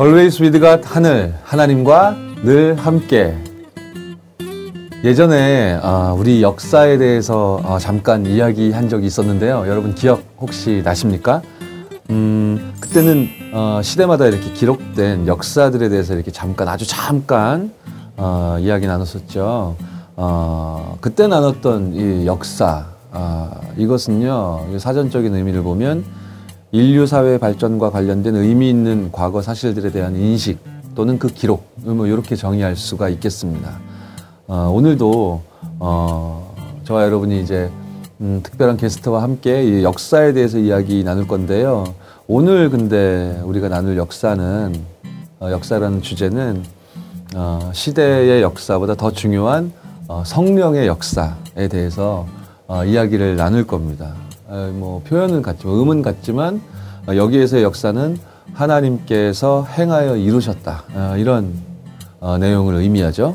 Always with God 하늘 하나님과 늘 함께 예전에 아, 우리 역사에 대해서 어, 잠깐 이야기한 적이 있었는데요. 여러분 기억 혹시 나십니까? 음, 그때는 어, 시대마다 이렇게 기록된 역사들에 대해서 이렇게 잠깐 아주 잠깐 어, 이야기 나눴었죠. 어, 그때 나눴던 이 역사 아, 이것은요 사전적인 의미를 보면 인류 사회 발전과 관련된 의미 있는 과거 사실들에 대한 인식 또는 그 기록 뭐 이렇게 정의할 수가 있겠습니다. 어, 오늘도 어, 저와 여러분이 이제 음, 특별한 게스트와 함께 이 역사에 대해서 이야기 나눌 건데요. 오늘 근데 우리가 나눌 역사는 어, 역사라는 주제는 어, 시대의 역사보다 더 중요한 어, 성령의 역사에 대해서 어, 이야기를 나눌 겁니다. 어, 뭐 표현은 같지만 음은 같지만 어, 여기에서의 역사는 하나님께서 행하여 이루셨다 어, 이런 어, 내용을 의미하죠.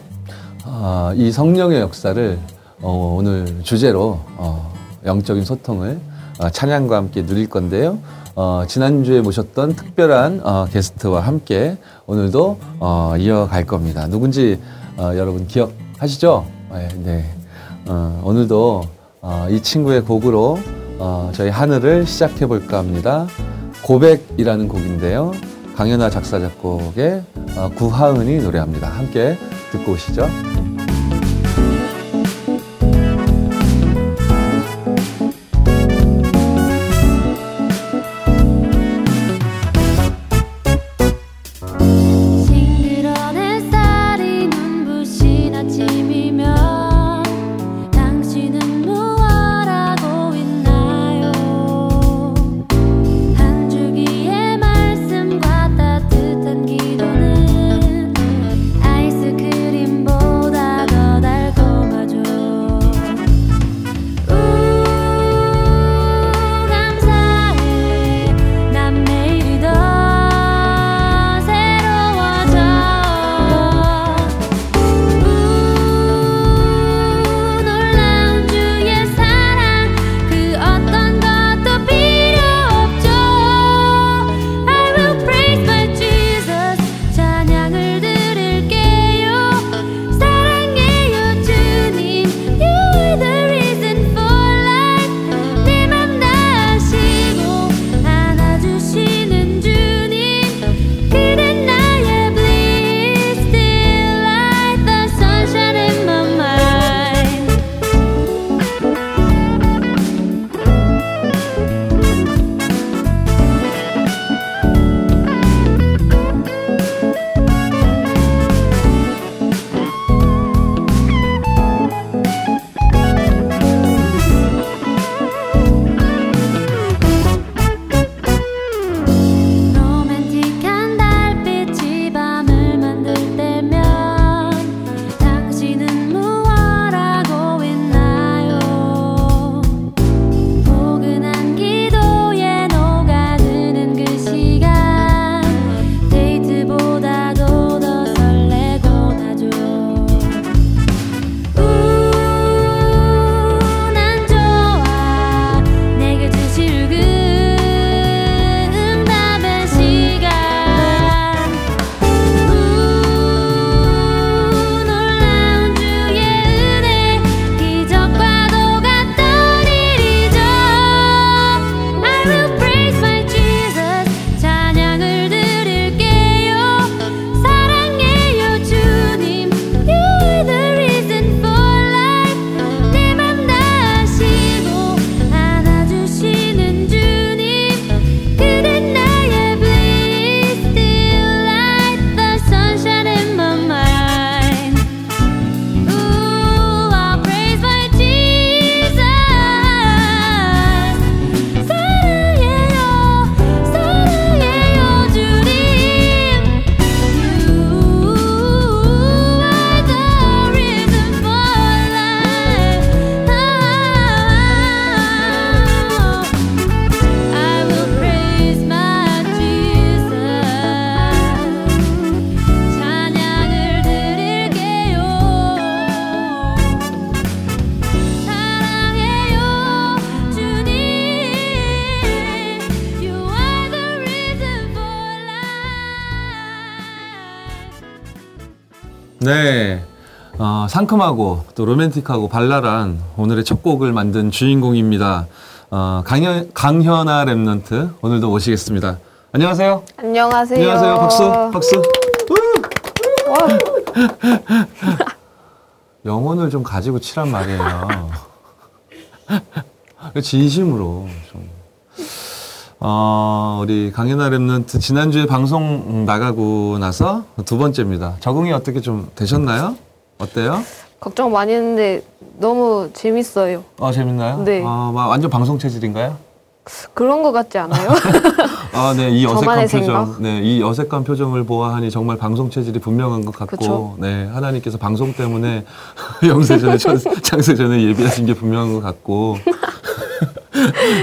어, 이 성령의 역사를 어, 오늘 주제로 어, 영적인 소통을 어, 찬양과 함께 누릴 건데요. 어, 지난주에 모셨던 특별한 어, 게스트와 함께 오늘도 어, 이어갈 겁니다. 누군지 어, 여러분 기억하시죠? 네. 네. 어, 오늘도 어, 이 친구의 곡으로 어, 저희 하늘을 시작해 볼까 합니다. 고백이라는 곡인데요. 강연아 작사 작곡의 어, 구하은이 노래합니다. 함께 듣고 오시죠. 상큼하고 또 로맨틱하고 발랄한 오늘의 첫 곡을 만든 주인공입니다. 어, 강현, 강현아 remnant 오늘도 모시겠습니다. 안녕하세요. 안녕하세요. 안녕하세요. 박수, 박수. 와, 영혼을 좀 가지고 치란 말이에요. 진심으로 좀. 어, 우리 강현아 remnant 지난주에 방송 나가고 나서 두 번째입니다. 적응이 어떻게 좀 되셨나요? 어때요? 걱정 많이 했는데 너무 재밌어요. 어, 재밌나요? 네. 어, 막 완전 방송 체질인가요? 그런 것 같지 않아요? 아, 네, 이 어색한 표정, 생각? 네, 이 어색한 표정을 보아하니 정말 방송 체질이 분명한 것 같고, 그쵸. 네, 하나님께서 방송 때문에 영세전에 천- 창세전에 예비하신 게 분명한 것 같고,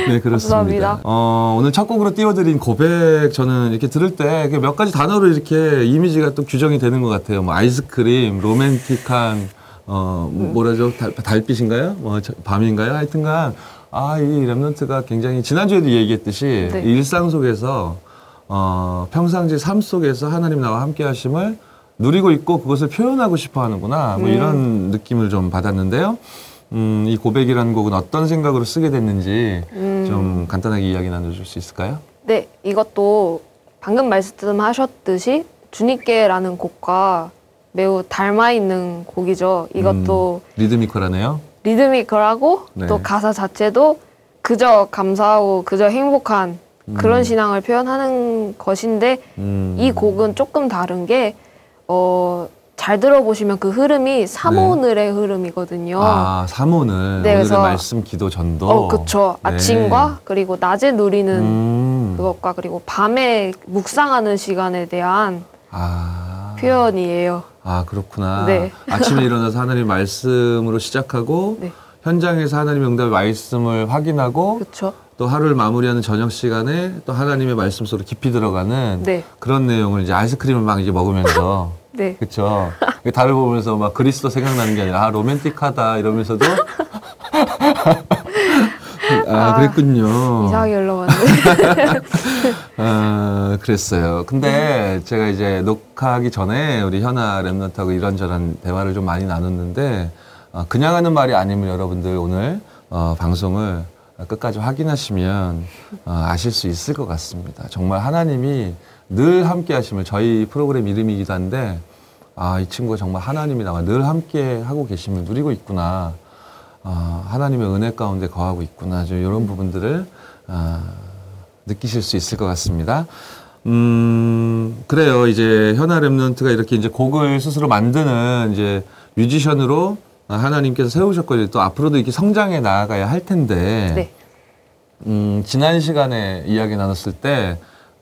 네, 그렇습니다. 감사합니다. 어, 오늘 첫 곡으로 띄워드린 고백 저는 이렇게 들을 때 몇 가지 단어로 이렇게 이미지가 또 규정이 되는 것 같아요. 뭐 아이스크림, 로맨틱한, 어, 음. 뭐라죠? 달, 달빛인가요? 뭐 저- 밤인가요? 하여튼간 아, 이 랩런트가 굉장히 지난주에도 얘기했듯이 네. 일상 속에서 어, 평상시 삶 속에서 하나님 나와 함께 하심을 누리고 있고 그것을 표현하고 싶어 하는구나. 뭐 음. 이런 느낌을 좀 받았는데요. 음, 이 고백이라는 곡은 어떤 생각으로 쓰게 됐는지 음. 좀 간단하게 이야기 나눠줄 수 있을까요? 네, 이것도 방금 말씀하셨듯이 주님께라는 곡과 매우 닮아 있는 곡이죠. 이것도 음, 리드미컬하네요. 리드미컬하고 네. 또 가사 자체도 그저 감사하고 그저 행복한 그런 신앙을 표현하는 것인데 음, 이 곡은 조금 다른 게, 어, 잘 들어보시면 그 흐름이 흐름이거든요. 네. 아, 사모는 네, 그래서- 말씀 기도 전도. 어, 그쵸. 네. 아침과 그리고 낮에 누리는 음, 그것과 그리고 밤에 묵상하는 시간에 대한 아, 표현이에요. 아 그렇구나. 네. 아침에 일어나서 하나님 말씀으로 시작하고 네. 현장에서 하나님의 응답의 말씀을 확인하고 그쵸? 또 하루를 마무리하는 저녁 시간에 또 하나님의 말씀 속으로 깊이 들어가는 네. 그런 내용을 이제 아이스크림을 막 이제 먹으면서 네. 그렇죠. 달을 보면서 막 그리스도 생각나는 게 아니라 아 로맨틱하다 이러면서도 아, 아, 그랬군요. 이상하게 흘러갔는데. 아, 그랬어요. 근데 제가 이제 녹화하기 전에 우리 현아 랩런트하고 이런저런 대화를 좀 많이 나눴는데 어, 그냥 하는 말이 아니면 여러분들 오늘 어, 방송을 끝까지 확인하시면 어, 아실 수 있을 것 같습니다. 정말 하나님이 늘 함께 하심을 저희 프로그램 이름이기도 한데 아, 이 친구가 정말 하나님이 나와 늘 함께 하고 계심을 누리고 있구나. 아, 하나님의 은혜 가운데 거하고 있구나. 좀 이런 부분들을 아, 느끼실 수 있을 것 같습니다. 음, 그래요. 이제 현아 랩런트가 이렇게 이제 곡을 스스로 만드는 이제 뮤지션으로 하나님께서 세우셨거든요. 또 앞으로도 이렇게 성장해 나아가야 할 텐데. 네. 음, 지난 시간에 이야기 나눴을 때,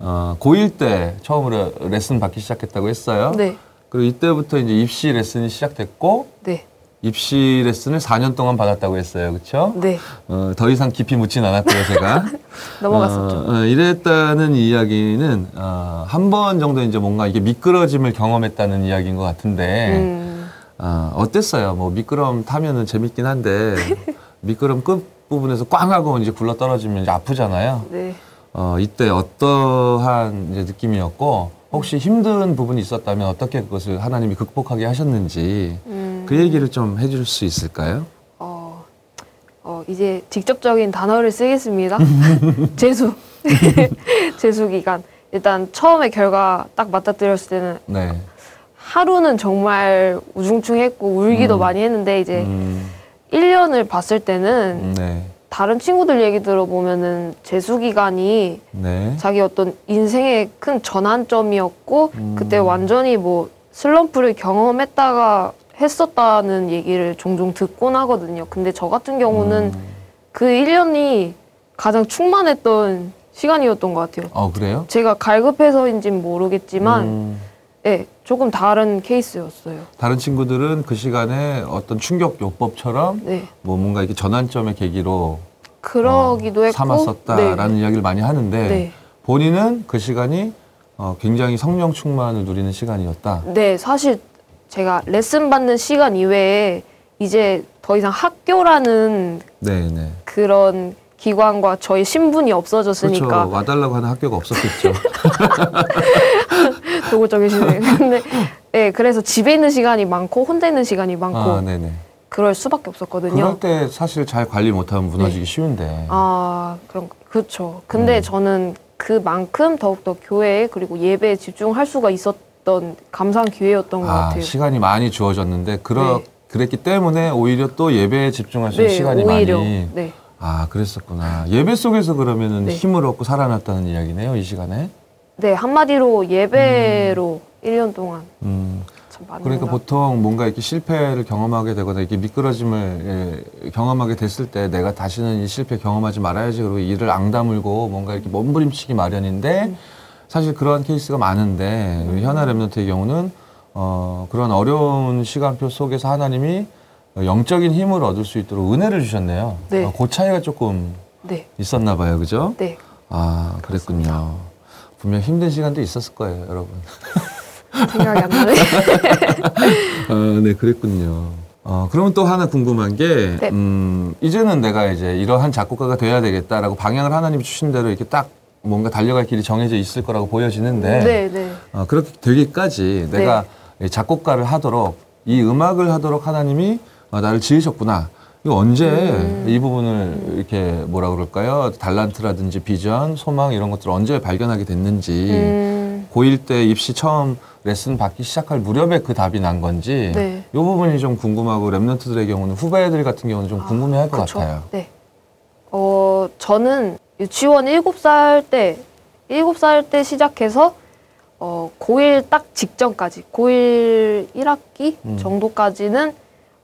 어, 고1 때 처음으로 레슨 받기 시작했다고 했어요. 네. 그리고 이때부터 이제 입시 레슨이 시작됐고, 네. 입시 레슨을 4년 동안 받았다고 했어요. 그쵸? 네. 어, 더 이상 깊이 묻진 않았고요, 제가. 넘어갔었죠. 어, 어, 이랬다는 이야기는 어, 한 번 정도 이제 뭔가 이게 미끄러짐을 경험했다는 이야기인 것 같은데 음, 어, 어땠어요? 뭐 미끄럼 타면은 재밌긴 한데 미끄럼 끝 부분에서 꽝 하고 이제 굴러 떨어지면 이제 아프잖아요. 네. 어, 이때 어떠한 이제 느낌이었고 혹시 힘든 부분이 있었다면 어떻게 그것을 하나님이 극복하게 하셨는지 음, 그 얘기를 좀 해줄 수 있을까요? 어, 어, 이제 직접적인 단어를 쓰겠습니다. 재수. 재수 기간. 일단 처음에 결과 딱 맞닥뜨렸을 때는 네. 하루는 정말 우중충했고 울기도 음. 많이 했는데 이제 음, 1년을 봤을 때는 네. 다른 친구들 얘기 들어보면은 재수 기간이 네. 자기 어떤 인생의 큰 전환점이었고 음. 그때 완전히 뭐 슬럼프를 경험했다가 했었다는 얘기를 종종 듣곤 하거든요. 근데 저 같은 경우는 음. 그 1년이 가장 충만했던 시간이었던 것 같아요. 어, 그래요? 제가 갈급해서인진 모르겠지만 음, 예, 조금 다른 케이스였어요. 다른 친구들은 그 시간에 어떤 충격 요법처럼 네. 뭐 뭔가 이렇게 전환점의 계기로 그러기도 어, 했고 삼았었다라는 이야기를 많이 하는데 네. 본인은 그 시간이 어, 굉장히 성령 충만을 누리는 시간이었다. 네. 네, 사실 제가 레슨 받는 시간 이외에 이제 더 이상 학교라는 네, 네. 그런 기관과 저희 신분이 그렇죠. 없어졌으니까 와달라고 하는 학교가 없었겠죠. 도구적이시네요. 근데 예, 네, 그래서 집에 있는 시간이 많고 혼자 있는 시간이 많고 아, 네네. 그럴 수밖에 없었거든요. 그럴 때 사실 잘 관리 못하면 무너지기 네. 쉬운데. 아, 그런 그렇죠. 근데 음. 저는 그만큼 더욱더 교회에 그리고 예배에 집중할 수가 있었던 감사한 기회였던 것 아, 같아요. 시간이 많이 주어졌는데 그러, 네. 그랬기 때문에 오히려 또 예배에 수 있는 시간이 오히려 많이 네. 아 그랬었구나 예배 속에서 그러면은 네. 힘을 얻고 살아났다는 이야기네요 이 시간에 네, 한마디로 예배로 1년 동안 음 그러니까 것 보통 뭔가 이렇게 실패를 경험하게 되거나 이렇게 미끄러짐을 예, 경험하게 됐을 때 내가 다시는 이 실패 경험하지 말아야지 그러고 이를 앙다물고 뭔가 이렇게 몸부림치기 마련인데 음. 사실 그런 케이스가 많은데 현아 랩런트의 경우는 어 그런 어려운 시간표 속에서 하나님이 영적인 힘을 얻을 수 있도록 은혜를 주셨네요. 네. 어, 그 차이가 조금 네, 있었나 봐요, 그죠? 네. 아 그랬군요. 분명 힘든 시간도 있었을 거예요, 여러분. 생각이 안 나네. 아, 네, 그랬군요. 어, 그러면 또 하나 궁금한 게, 네. 음, 이제는 내가 이제 이러한 작곡가가 돼야 되겠다라고 방향을 하나님이 주신 대로 이렇게 딱 뭔가 달려갈 길이 정해져 있을 거라고 보여지는데, 네, 네. 어, 그렇게 되기까지 내가 이 작곡가를 하도록, 이 음악을 하도록 하나님이 어, 나를 지으셨구나. 이거 언제 음. 이 부분을 이렇게 뭐라 그럴까요? 달란트라든지 비전, 소망 이런 것들을 언제 발견하게 됐는지, 음, 고1 때 입시 처음 레슨 받기 시작할 무렵에 그 답이 난 건지 네. 이 부분이 좀 궁금하고 랩런트들의 경우는 후배들 같은 경우는 좀 궁금해할 것 그쵸. 같아요. 네. 어, 저는 유치원 7살 때, 7살 때 시작해서 어, 고1 딱 직전까지, 고1 1학기 음. 정도까지는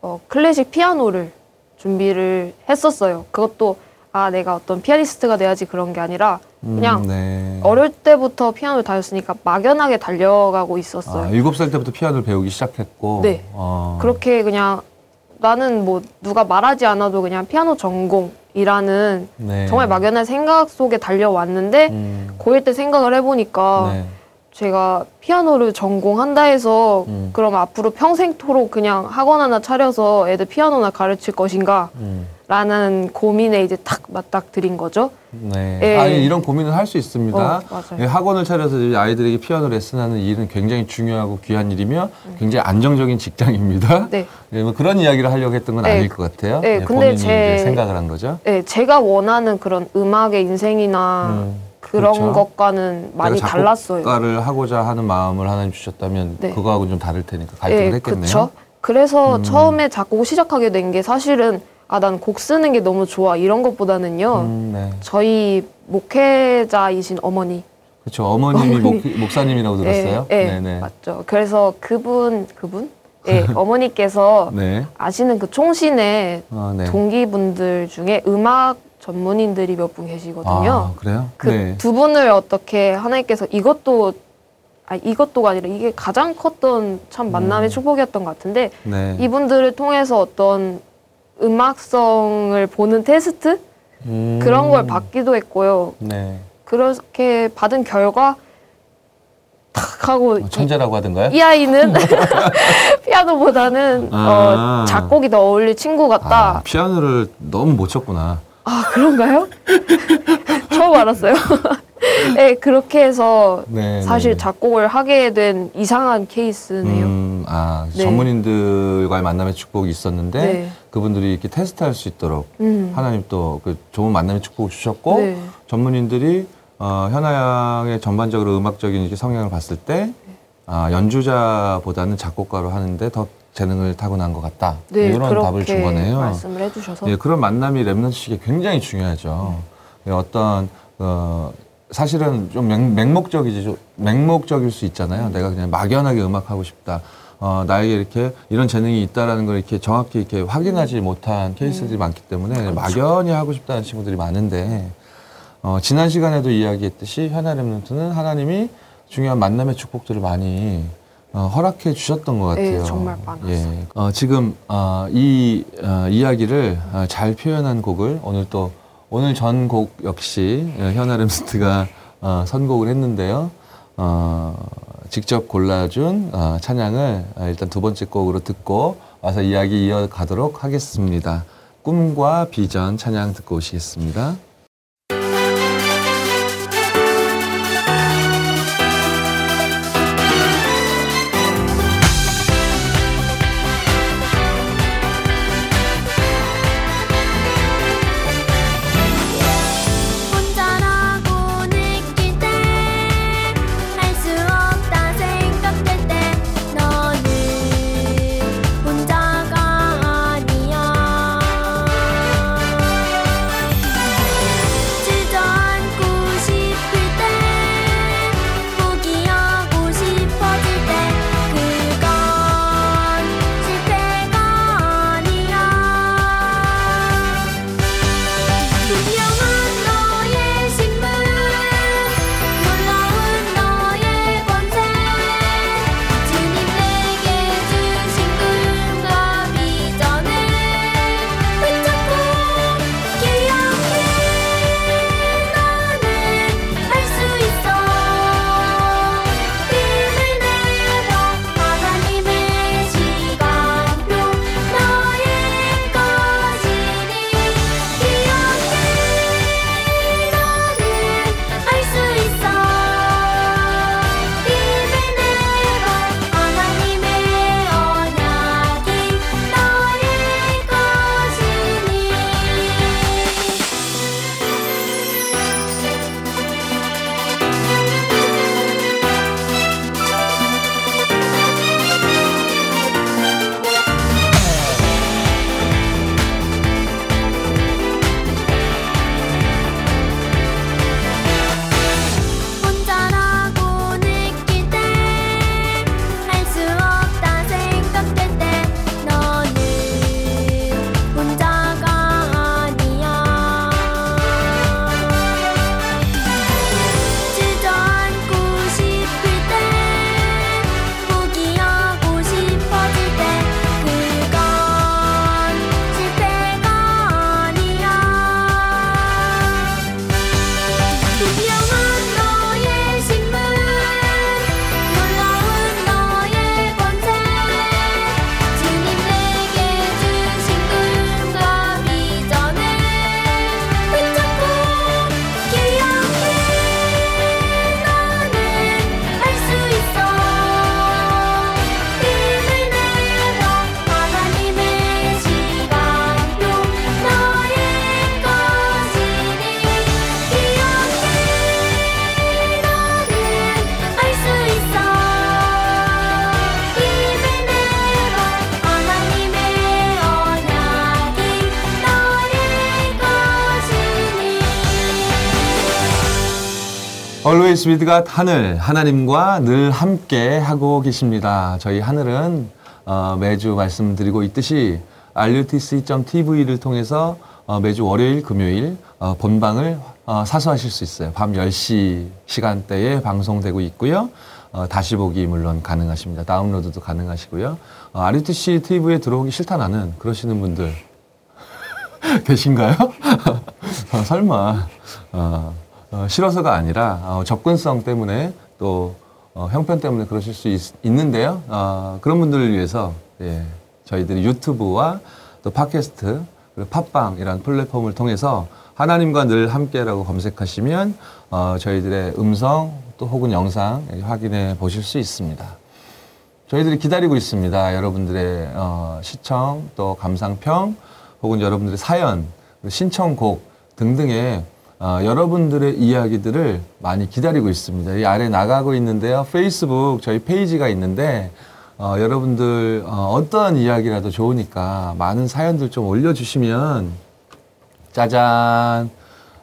어, 클래식 피아노를 준비를 했었어요. 그것도 아, 내가 어떤 피아니스트가 돼야지 그런 게 아니라 그냥 음, 네. 어릴 때부터 피아노를 다녔으니까 막연하게 달려가고 아, 있었어요. 일곱 살 때부터 피아노를 배우기 시작했고 네. 어, 그렇게 그냥 나는 뭐 누가 말하지 않아도 그냥 피아노 전공이라는 네. 정말 막연한 생각 속에 달려왔는데 음, 고1 때 생각을 해보니까 네. 제가 피아노를 전공한다 해서 음. 그럼 앞으로 평생토록 그냥 학원 하나 차려서 애들 피아노나 가르칠 것인가 음, 라는 고민에 이제 탁 맞닥뜨린 거죠. 네. 예. 아니 이런 고민을 할 수 있습니다. 어, 맞아요. 예, 학원을 차려서 이제 아이들에게 피아노 레슨하는 일은 굉장히 중요하고 귀한 일이며 굉장히 안정적인 직장입니다. 음. 네. 예, 뭐 그런 이야기를 하려고 했던 건 네. 아닐 것 같아요. 네, 예, 근데 제- 생각을 한 거죠. 네, 제가 원하는 그런 음악의 인생이나 음, 그런 그렇죠. 것과는 많이 달랐어요. 작곡가를 하고자 하는 마음을 하나님 주셨다면 네. 그거하고는 좀 다를 테니까 갈등을 예, 했겠네요. 그쵸? 그래서 음. 처음에 작곡을 시작하게 된 게 사실은 아, 난 곡 쓰는 게 너무 좋아 이런 것보다는요. 음, 네. 저희 목회자이신 어머니. 그렇죠. 어머님이 어머니. 목, 목사님이라고 들었어요. 예, 예, 네네. 맞죠. 그래서 그분, 그분? 예, 어머니께서 네. 아시는 그 총신의 아, 네. 동기분들 중에 음악 전문인들이 몇 분 계시거든요. 아, 그래요? 그두 분을 어떻게 하나님께서 이것도 아 이것도가 아니라 이게 가장 컸던 참 만남의 음. 축복이었던 것 같은데 네. 이분들을 통해서 어떤 음악성을 보는 테스트 음. 그런 걸 받기도 했고요. 네. 그렇게 받은 결과 탁 하고 어, 천재라고 하던가요? 이, 이 아이는 피아노보다는 아. 어, 작곡이 더 어울릴 친구 같다. 아, 피아노를 너무 못 쳤구나. 아 그런가요? 처음 알았어요. 네 그렇게 해서 네. 사실 네. 작곡을 하게 된 이상한 케이스네요. 음, 아, 네. 전문인들과의 만남의 축복이 있었는데 네. 그분들이 이렇게 테스트할 수 있도록 음. 하나님 또 그 좋은 만남의 축복을 주셨고 네. 전문인들이 어, 현아 양의 전반적으로 음악적인 이렇게 성향을 봤을 때 아, 연주자보다는 작곡가로 하는데 더 재능을 타고난 것 같다. 네, 이런 답을 준 거네요. 말씀을 해주셔서 예, 그런 만남이 랩런트식에 굉장히 중요하죠. 예, 어떤 어, 사실은 좀 맹, 맹목적이지, 좀 맹목적일 수 있잖아요. 내가 그냥 막연하게 음악하고 싶다. 어, 나에게 이렇게 이런 재능이 있다라는 걸 이렇게 정확히 이렇게 확인하지 못한 케이스들이 많기 때문에 막연히 하고 싶다는 친구들이 많은데 어, 지난 시간에도 이야기했듯이 현아 랩런트는 하나님이 중요한 만남의 축복들을 많이 어, 허락해 주셨던 것 네, 같아요. 정말 많았어요. 예. 어, 지금 어, 이 어, 이야기를 어, 잘 표현한 곡을 오늘 또 오늘 전곡 역시 어, 현아 랩스트가 어, 선곡을 했는데요. 어, 직접 골라준 어, 찬양을 어, 일단 두 번째 곡으로 듣고 와서 이야기 이어가도록 하겠습니다. 꿈과 비전 찬양 듣고 오시겠습니다. Always with God 하늘 하나님과 늘 함께 하고 계십니다. 저희 하늘은 어, 매주 말씀드리고 있듯이 rutc.tv를 통해서 어, 매주 월요일, 금요일 어, 본방을 어, 사수하실 수 있어요. 밤 10시 시간대에 방송되고 있고요. 어, 다시 보기 물론 가능하십니다. 다운로드도 가능하시고요. 어, RUTC TV에 들어오기 싫다 나는 그러시는 분들 계신가요? 어, 설마 어, 어, 싫어서가 아니라 어, 접근성 때문에 또 어, 형편 때문에 그러실 수 있, 는데요 그런 분들을 위해서 예, 저희들이 유튜브와 또 팟캐스트 그리고 팟빵이라는 플랫폼을 통해서 하나님과 늘 함께라고 검색하시면 어, 저희들의 음성 또 혹은 영상 확인해 보실 수 있습니다. 저희들이 기다리고 있습니다. 여러분들의 어, 시청 또 감상평 혹은 여러분들의 사연 신청곡 등등의 어, 여러분들의 이야기들을 많이 기다리고 있습니다. 이 아래 나가고 있는데요. 페이스북 저희 페이지가 있는데 어, 여러분들 어, 떤 이야기라도 좋으니까 많은 사연들 좀 올려주시면 짜잔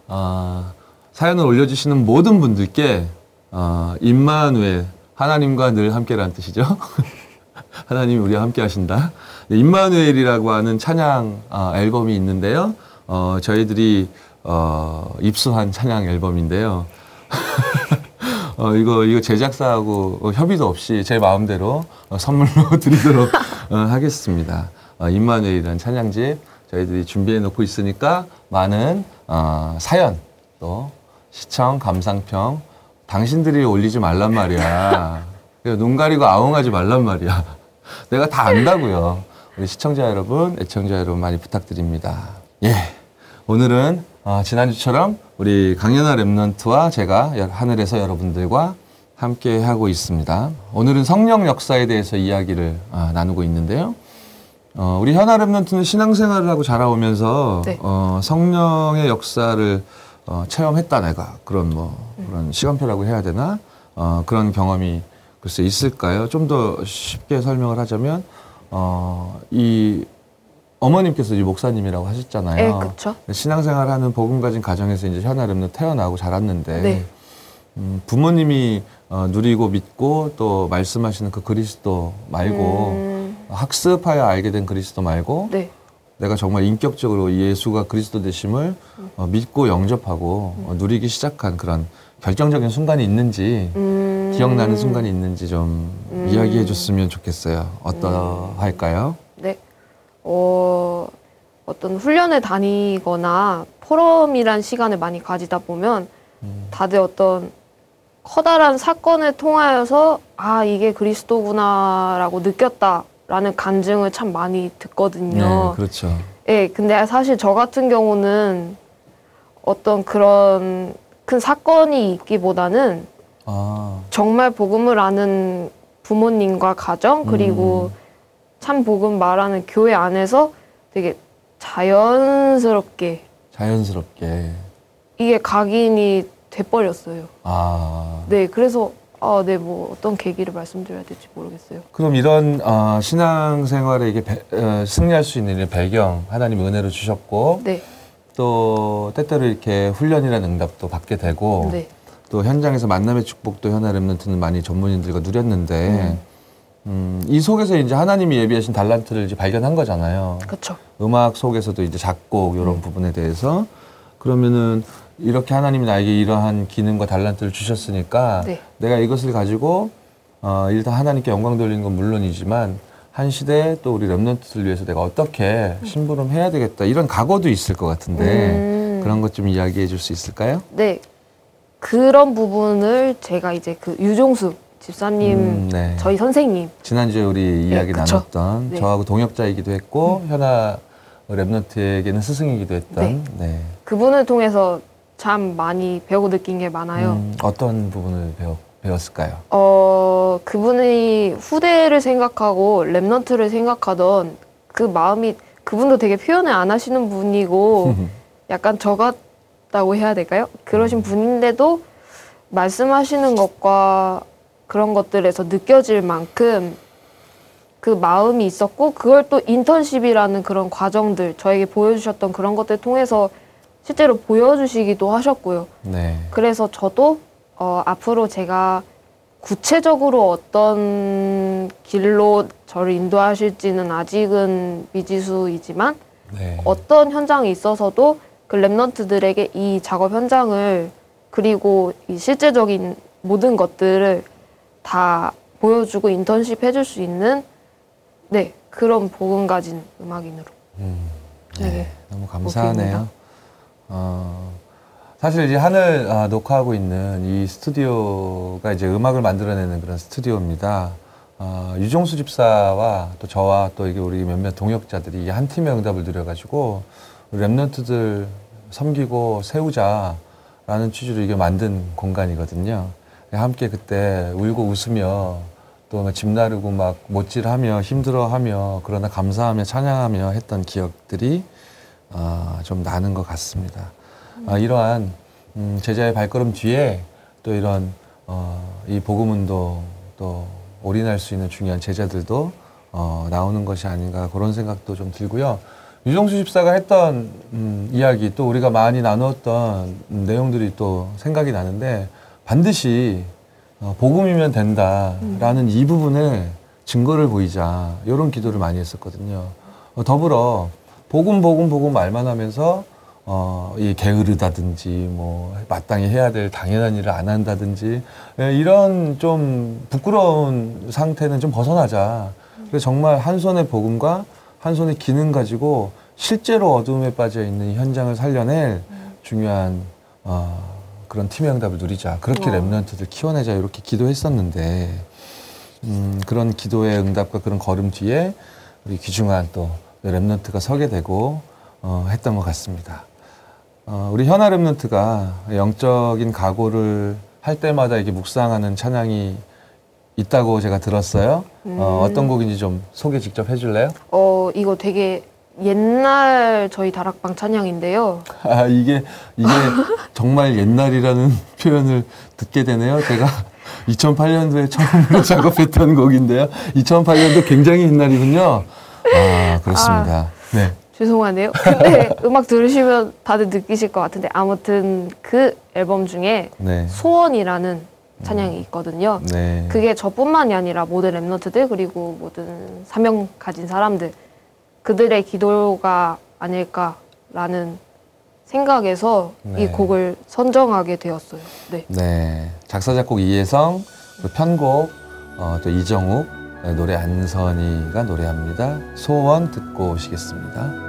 어, 사연을 올려주시는 모든 분들께 어, 임마누엘 하나님과 늘 함께라는 뜻이죠. 하나님이 우리와 함께 하신다. 네, 임마누엘이라고 하는 찬양 어, 앨범이 있는데요. 어, 저희들이 어, 입수한 찬양 앨범인데요. 어, 이거, 이거 제작사하고 어, 협의도 없이 제 마음대로 어, 선물로 드리도록 어, 하겠습니다. 어, 임마누엘이라는 찬양집 저희들이 준비해 놓고 있으니까 많은 어, 사연 또 시청, 감상평 당신들이 올리지 말란 말이야. 그눈 가리고 아웅하지 말란 말이야. 내가 다 안다고요. 우리 시청자 여러분, 애청자 여러분 많이 부탁드립니다. 예. 오늘은 어, 지난주처럼 우리 강연아 랩런트와 제가 여- 하늘에서 여러분들과 함께 하고 있습니다. 오늘은 성령 역사에 대해서 이야기를 아, 나누고 있는데요. 어, 우리 현아 랩런트는 신앙생활을 하고 자라오면서 네. 어, 성령의 역사를 어, 체험했다 내가 그런 뭐 그런 시간표라고 해야 되나 어, 그런 경험이 글쎄 있을까요? 좀 더 쉽게 설명을 하자면 어, 이 어머님께서 이 목사님이라고 하셨잖아요. 예, 그쵸. 신앙생활하는 복음 가진 가정에서 이제 현아 랩런트 태어나고 자랐는데 네. 음, 부모님이 어, 누리고 믿고 또 말씀하시는 그 그리스도 말고 음, 학습하여 알게 된 그리스도 말고 네. 내가 정말 인격적으로 예수가 그리스도 되심을 어, 믿고 영접하고 어, 누리기 시작한 그런 결정적인 순간이 있는지 음, 기억나는 순간이 있는지 좀 음. 이야기해 줬으면 좋겠어요. 어떠할까요? 네. 어, 어떤 훈련을 다니거나 포럼이란 시간을 많이 가지다 보면 음. 다들 어떤 커다란 사건을 통하여서 아, 이게 그리스도구나라고 느꼈다라는 간증을 참 많이 듣거든요. 네, 그렇죠. 예, 근데 사실 저 같은 경우는 어떤 그런 큰 사건이 있기보다는 아, 정말 복음을 아는 부모님과 가정 그리고 음. 참 복음 말하는 교회 안에서 되게 자연스럽게 자연스럽게. 이게 각인이 돼버렸어요. 아, 네, 그래서 아, 네, 뭐 어떤 계기를 말씀드려야 될지 모르겠어요. 그럼 이런 어, 신앙생활에 이게 배- 어, 승리할 수 있는 배경 하나님 은혜로 주셨고 네, 또 때때로 이렇게 훈련이라는 응답도 받게 되고 네, 또 현장에서 만남의 축복도 현아 랩런트는 많이 전문인들과 누렸는데 음, 이 속에서 이제 하나님이 예비하신 달란트를 이제 발견한 거잖아요. 그렇죠. 음악 속에서도 이제 작곡 이런 음. 부분에 대해서 그러면은 이렇게 하나님이 나에게 이러한 기능과 달란트를 주셨으니까 네. 내가 이것을 가지고 어, 일단 하나님께 영광 돌리는 건 물론이지만 한 시대에 또 우리 랩런트들 위해서 내가 어떻게 심부름해야 되겠다 이런 각오도 있을 것 같은데 음. 그런 것 좀 이야기해 줄 수 있을까요? 네, 그런 부분을 제가 이제 그 유종수 집사님 음, 네. 저희 선생님 지난주에 우리 이야기 그쵸. 나눴던 네. 저하고 동역자이기도 했고 현아 랩런트에게는 스승이기도 했던 네. 그분을 통해서 참 많이 배우고 느낀 게 많아요. 음, 어떤 부분을 배웠, 배웠을까요? 어, 그분이 후대를 생각하고 랩넌트를 생각하던 그 마음이 그분도 되게 표현을 안 하시는 분이고 약간 저 같다고 해야 될까요? 그러신 분인데도 말씀하시는 것과 그런 것들에서 느껴질 만큼 그 마음이 있었고 그걸 또 인턴십이라는 그런 과정들 저에게 보여주셨던 그런 것들 통해서 실제로 보여주시기도 하셨고요. 네. 그래서 저도 어, 앞으로 제가 구체적으로 어떤 길로 저를 인도하실지는 아직은 미지수이지만 네. 어떤 현장에 있어서도 그 랩런트들에게 이 작업 현장을 그리고 이 실제적인 모든 것들을 다 보여주고 인턴십 해줄 수 있는 네 그런 복음 가진 음악인으로 음, 네. 네. 너무 감사하네요. 어, 사실 이제 하늘 아, 녹화하고 있는 이 스튜디오가 이제 음악을 만들어내는 그런 스튜디오입니다. 어, 유종수 집사와 또 저와 또 이게 우리 몇몇 동역자들이 한 팀의 응답을 드려가지고 랩런트들 섬기고 세우자라는 취지로 이게 만든 공간이거든요. 함께 그때 울고 웃으며 또 집 나르고 막 못질하며 힘들어하며 그러나 감사하며 찬양하며 했던 기억들이 아, 좀 나는 것 같습니다. 아, 이러한 음, 제자의 발걸음 뒤에 또 이런 어, 이 복음 운동 또 올인할 수 있는 중요한 제자들도 어, 나오는 것이 아닌가 그런 생각도 좀 들고요. 유정수 집사가 했던 음, 이야기 또 우리가 많이 나누었던 음, 내용들이 또 생각이 나는데 반드시 어, 복음이면 된다라는 이 부분에 증거를 보이자 이런 기도를 많이 했었거든요. 어, 더불어 복음 복음 복음 말만 하면서 어, 이 게으르다든지 뭐 마땅히 해야 될 당연한 일을 안 한다든지 예, 이런 좀 부끄러운 상태는 좀 벗어나자. 그래서 정말 한 손의 복음과 한 손의 기능 가지고 실제로 어둠에 빠져 있는 이 현장을 살려낼 중요한 어, 그런 팀의 응답을 누리자. 그렇게 와. 랩런트들 키워내자 이렇게 기도했었는데 음, 그런 기도의 응답과 그런 걸음 뒤에 우리 귀중한 또 랩런트가 서게 되고 어, 했던 것 같습니다. 어, 우리 현아 랩런트가 영적인 각오를 할 때마다 이렇게 묵상하는 찬양이 있다고 제가 들었어요. 어, 음. 어떤 곡인지 좀 소개 직접 해줄래요? 어 이거 되게 옛날 저희 다락방 찬양인데요. 아, 이게, 이게 정말 옛날이라는 표현을 듣게 되네요. 제가 2008년도에 처음으로 작업했던 곡인데요. 2008년도 굉장히 옛날이군요. 아, 그렇습니다. 네. 죄송하네요. 근데 음악 들으시면 다들 느끼실 것 같은데 아무튼 그 앨범 중에 네. 소원이라는 찬양이 있거든요. 네. 그게 저뿐만이 아니라 모든 랩너트들 그리고 모든 사명 가진 사람들 그들의 기도가 아닐까라는 생각에서 네. 이 곡을 선정하게 되었어요. 네. 네. 작사, 작곡 이혜성, 편곡, 어, 또 이정욱, 네, 노래 안선이가 노래합니다. 소원 듣고 오시겠습니다.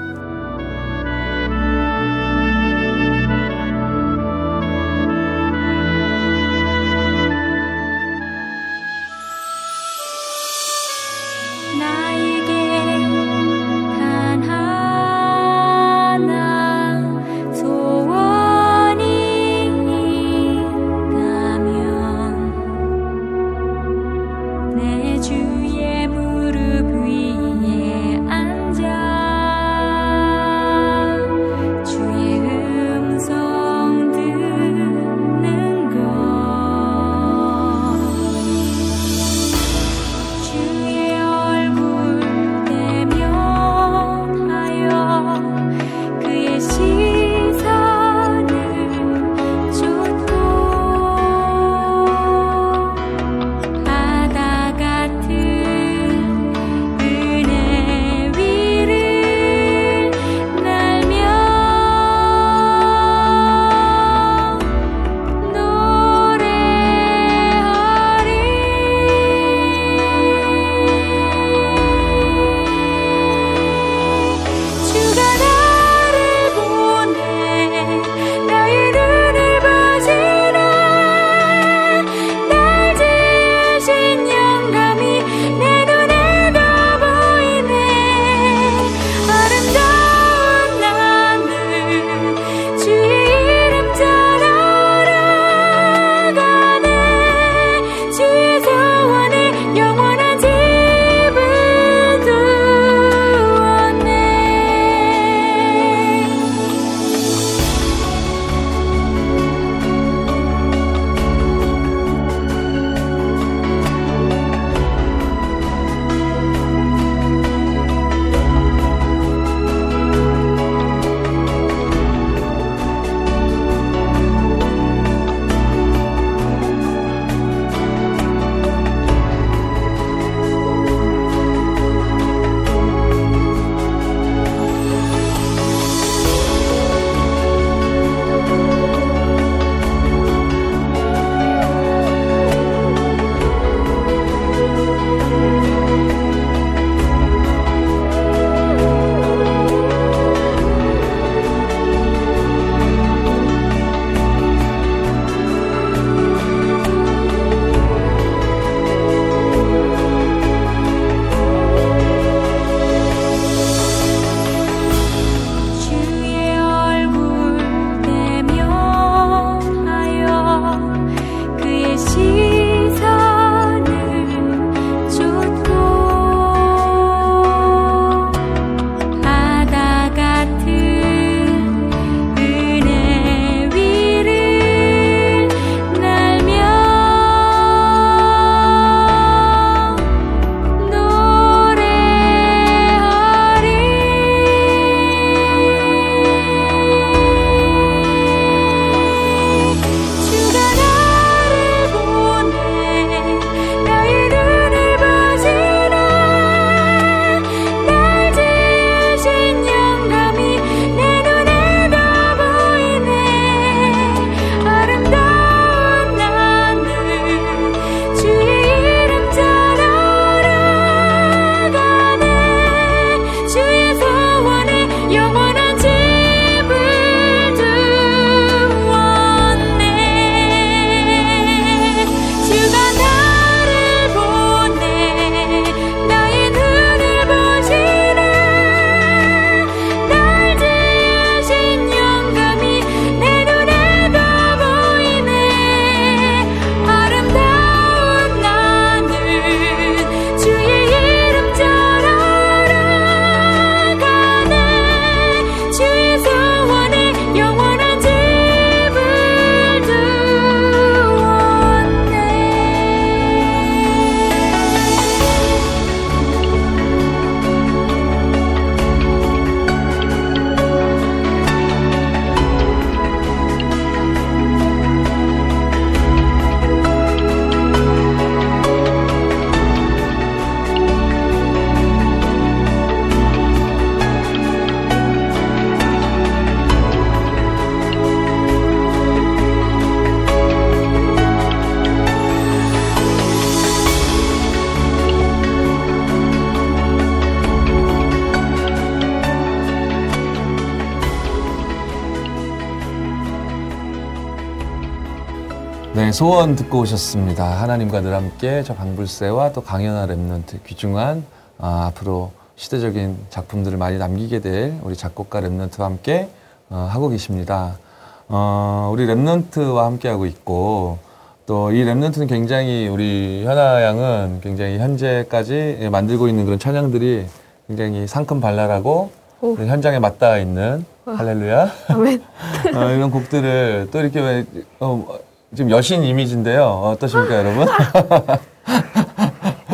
소원 듣고 오셨습니다. 하나님과 늘 함께 저 방불새와 또 강현아 remnant 귀중한 아, 앞으로 시대적인 작품들을 많이 남기게 될 우리 작곡가 remnant와 함께 어, 하고 계십니다. 어, 우리 remnant와 함께 하고 있고 또 이 remnant는 굉장히 우리 현아 양은 굉장히 현재까지 만들고 있는 그런 찬양들이 굉장히 상큼 발랄하고 오. 현장에 맞닿아 있는 할렐루야 아멘. 어, 이런 곡들을 또 이렇게 왜, 어, 지금 여신 이미지인데요. 어떠십니까, 여러분?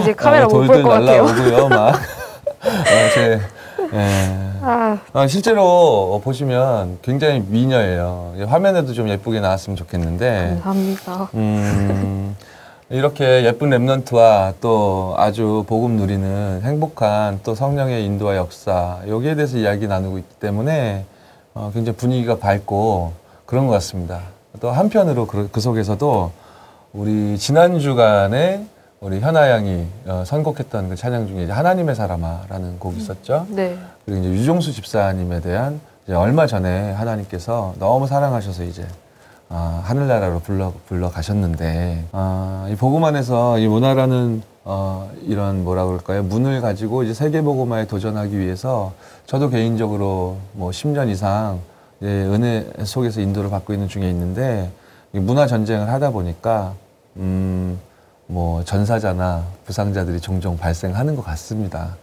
이제 카메라 어, 못볼 돌들 것 같아요. 날라오고요, 막. 어, 제, 예. 아, 어, 실제로 보시면 굉장히 미녀예요. 화면에도 좀 예쁘게 나왔으면 좋겠는데, 감사합니다. 음, 이렇게 예쁜 랩런트와 또 아주 복음 누리는 행복한 또 성령의 인도와 역사, 여기에 대해서 이야기 나누고 있기 때문에 어, 굉장히 분위기가 밝고 그런 것 같습니다. 또 한편으로 그, 그 속에서도 우리 지난 주간에 우리 현아 양이 어, 선곡했던 그 찬양 중에 하나님의 사람아라는 곡이 있었죠. 네. 그리고 이제 유종수 집사님에 대한 얼마 전에 하나님께서 너무 사랑하셔서 이제 아, 하늘나라로 불러 불러 가셨는데 아, 이 복음 안에서 이 문화라는 어, 이런 뭐라 그럴까요 문을 가지고 이제 세계 복음화에 도전하기 위해서 저도 개인적으로 뭐 10년 이상 이제 은혜 속에서 인도를 받고 있는 중에 있는데 이 문화 전쟁을 하다 보니까 음, 뭐 전사자나 부상자들이 종종 발생하는 것 같습니다.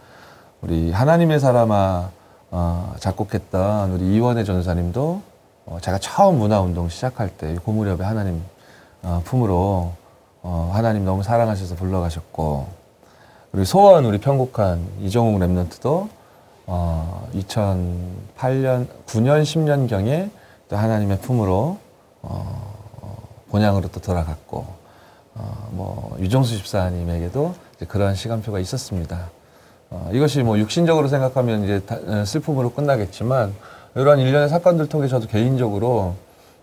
우리 하나님의 사람아 어, 작곡했던 우리 이원혜 전사님도 어, 제가 처음 문화운동 시작할 때 고무렵에 하나님 어, 품으로 어, 하나님 너무 사랑하셔서 불러가셨고 그리고 소원 우리 편곡한 이정욱 랩런트도 어, 2008년 9년 10년 경에 또 하나님의 품으로 어, 어, 본향으로 또 돌아갔고 어, 뭐 유정수 집사님에게도 이제 그러한 시간표가 있었습니다. 어, 이것이 뭐 육신적으로 생각하면 이제 다- 어, 슬픔으로 끝나겠지만 이러한 일련의 사건들 통해 저도 개인적으로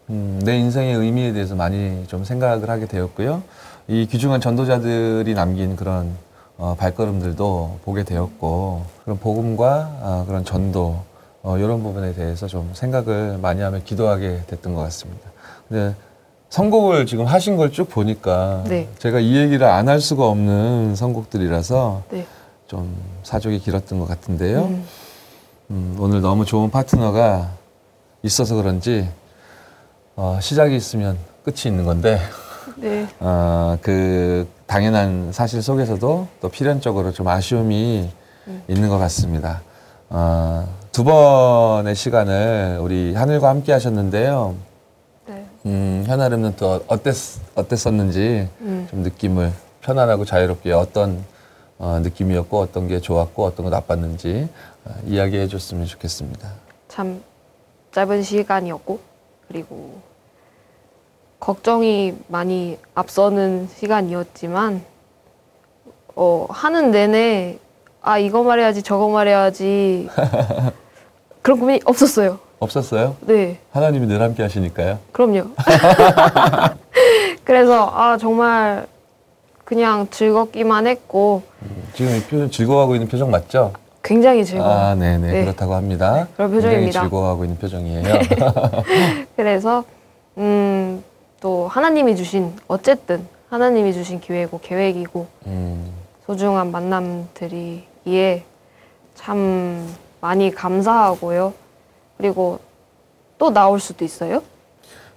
음, 내 인생의 의미에 대해서 많이 좀 생각을 하게 되었고요. 이 귀중한 전도자들이 남긴 그런 어, 발걸음들도 보게 되었고 그런 복음과 아, 그런 전도 어, 이런 부분에 대해서 좀 생각을 많이 하며 기도하게 됐던 것 같습니다. 근데 선곡을 지금 하신 걸 쭉 보니까 네. 제가 이 얘기를 안 할 수가 없는 선곡들이라서 네. 좀 사족이 길었던 것 같은데요. 음, 음, 오늘 너무 좋은 파트너가 있어서 그런지 어, 시작이 있으면 끝이 있는 건데 네. 어, 그 당연한 사실 속에서도 또 필연적으로 좀 아쉬움이 음. 있는 것 같습니다. 어, 두 번의 시간을 우리 하늘과 함께 하셨는데요. 네. 음, 현아름은 또 어땠, 어땠었는지 음. 좀 느낌을 편안하고 자유롭게 어떤 어, 느낌이었고 어떤 게 좋았고 어떤 거 나빴는지 어, 이야기해 줬으면 좋겠습니다. 참 짧은 시간이었고 그리고 걱정이 많이 앞서는 시간이었지만 어 하는 내내 아 이거 말해야지 저거 말해야지 그런 고민이 없었어요. 없었어요? 네, 하나님이 늘 함께 하시니까요. 그럼요. 그래서 아 정말 그냥 즐겁기만 했고 지금 이 표정 즐거워하고 있는 표정 맞죠? 굉장히 즐거워. 아, 네네 네. 그렇다고 합니다. 그런 굉장히 표정입니다. 즐거워하고 있는 표정이에요. 그래서 음, 또 하나님이 주신 어쨌든 하나님이 주신 기회고 계획이고 음, 소중한 만남들이기에 참 많이 감사하고요. 그리고 또 나올 수도 있어요.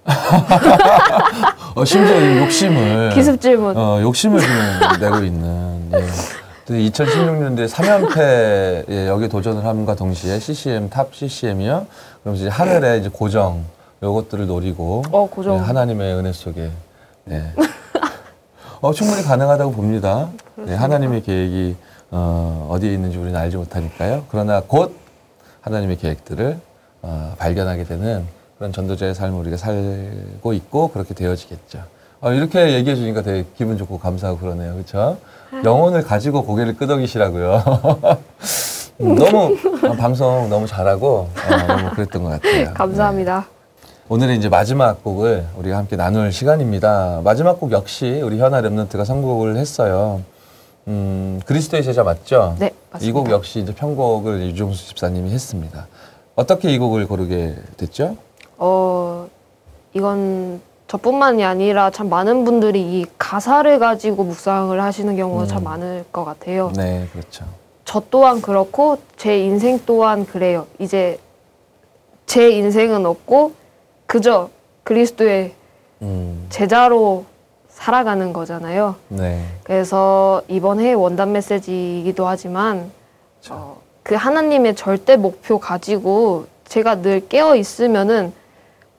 어, 심지어 이 욕심을 기습 질문. 어, 욕심을 지금 내고 있는. 예. 2016년도에 3연패 예, 여기 도전을 함과 동시에 CCM top CCM이요. 그럼 이제 하늘의 이제 고정 요것들을 노리고 어, 고정. 예, 하나님의 은혜 속에 예. 어, 충분히 가능하다고 봅니다. 예, 하나님의 계획이 어, 어디에 있는지 우리는 알지 못하니까요. 그러나 곧 하나님의 계획들을 어, 발견하게 되는 그런 전도자의 삶을 우리가 살고 있고 그렇게 되어지겠죠. 어, 이렇게 얘기해 주니까 되게 기분 좋고 감사하고 그러네요. 그렇죠? 영혼을 가지고 고개를 끄덕이시라고요. 음, 너무 어, 방송 너무 잘하고 어, 너무 그랬던 것 같아요. 감사합니다. 오늘은 이제 마지막 곡을 우리가 함께 나눌 시간입니다. 마지막 곡 역시 우리 현아 랩런트가 선곡을 했어요. 음, 그리스도의 제자 맞죠? 네, 맞습니다. 이 곡 역시 이제 편곡을 유종수 집사님이 했습니다. 어떻게 이 곡을 고르게 됐죠? 어, 이건 저뿐만이 아니라 참 많은 분들이 이 가사를 가지고 묵상을 하시는 경우가 참 음. 많을 것 같아요. 네, 그렇죠. 저 또한 그렇고 제 인생 또한 그래요. 이제 제 인생은 없고 그저 그리스도의 음, 제자로 살아가는 거잖아요. 네, 그래서 이번 해 원단 메시지이기도 하지만 어, 그 하나님의 절대 목표 가지고 제가 늘 깨어 있으면은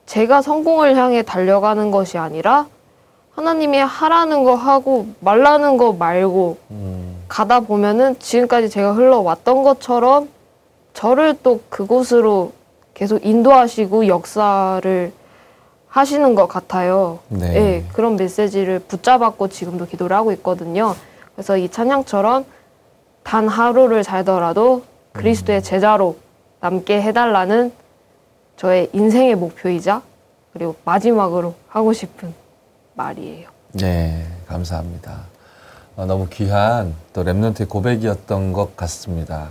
제가 성공을 향해 달려가는 것이 아니라 하나님이 하라는 거 하고 말라는 거 말고 음, 가다 보면은 지금까지 제가 흘러왔던 것처럼 저를 또 그곳으로 계속 인도하시고 역사를 하시는 것 같아요. 네. 예, 그런 메시지를 붙잡았고 지금도 기도를 하고 있거든요. 그래서 이 찬양처럼 단 하루를 살더라도 그리스도의 제자로 남게 해달라는 저의 인생의 목표이자 그리고 마지막으로 하고 싶은 말이에요. 네, 감사합니다. 어, 너무 귀한 또 랩런트의 고백이었던 것 같습니다.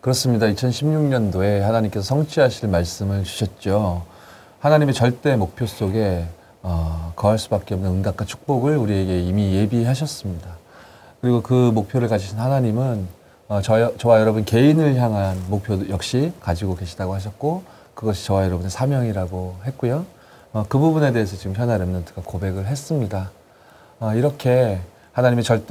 그렇습니다. 2016년도에 하나님께서 성취하실 말씀을 주셨죠. 하나님의 절대 목표 속에 어, 거할 수밖에 없는 응답과 축복을 우리에게 이미 예비하셨습니다. 그리고 그 목표를 가지신 하나님은 어, 저, 저와 여러분 개인을 향한 목표 역시 가지고 계시다고 하셨고 그것이 저와 여러분의 사명이라고 했고요. 어, 그 부분에 대해서 지금 현아 랩런트가 고백을 했습니다. 어, 이렇게 하나님의 절대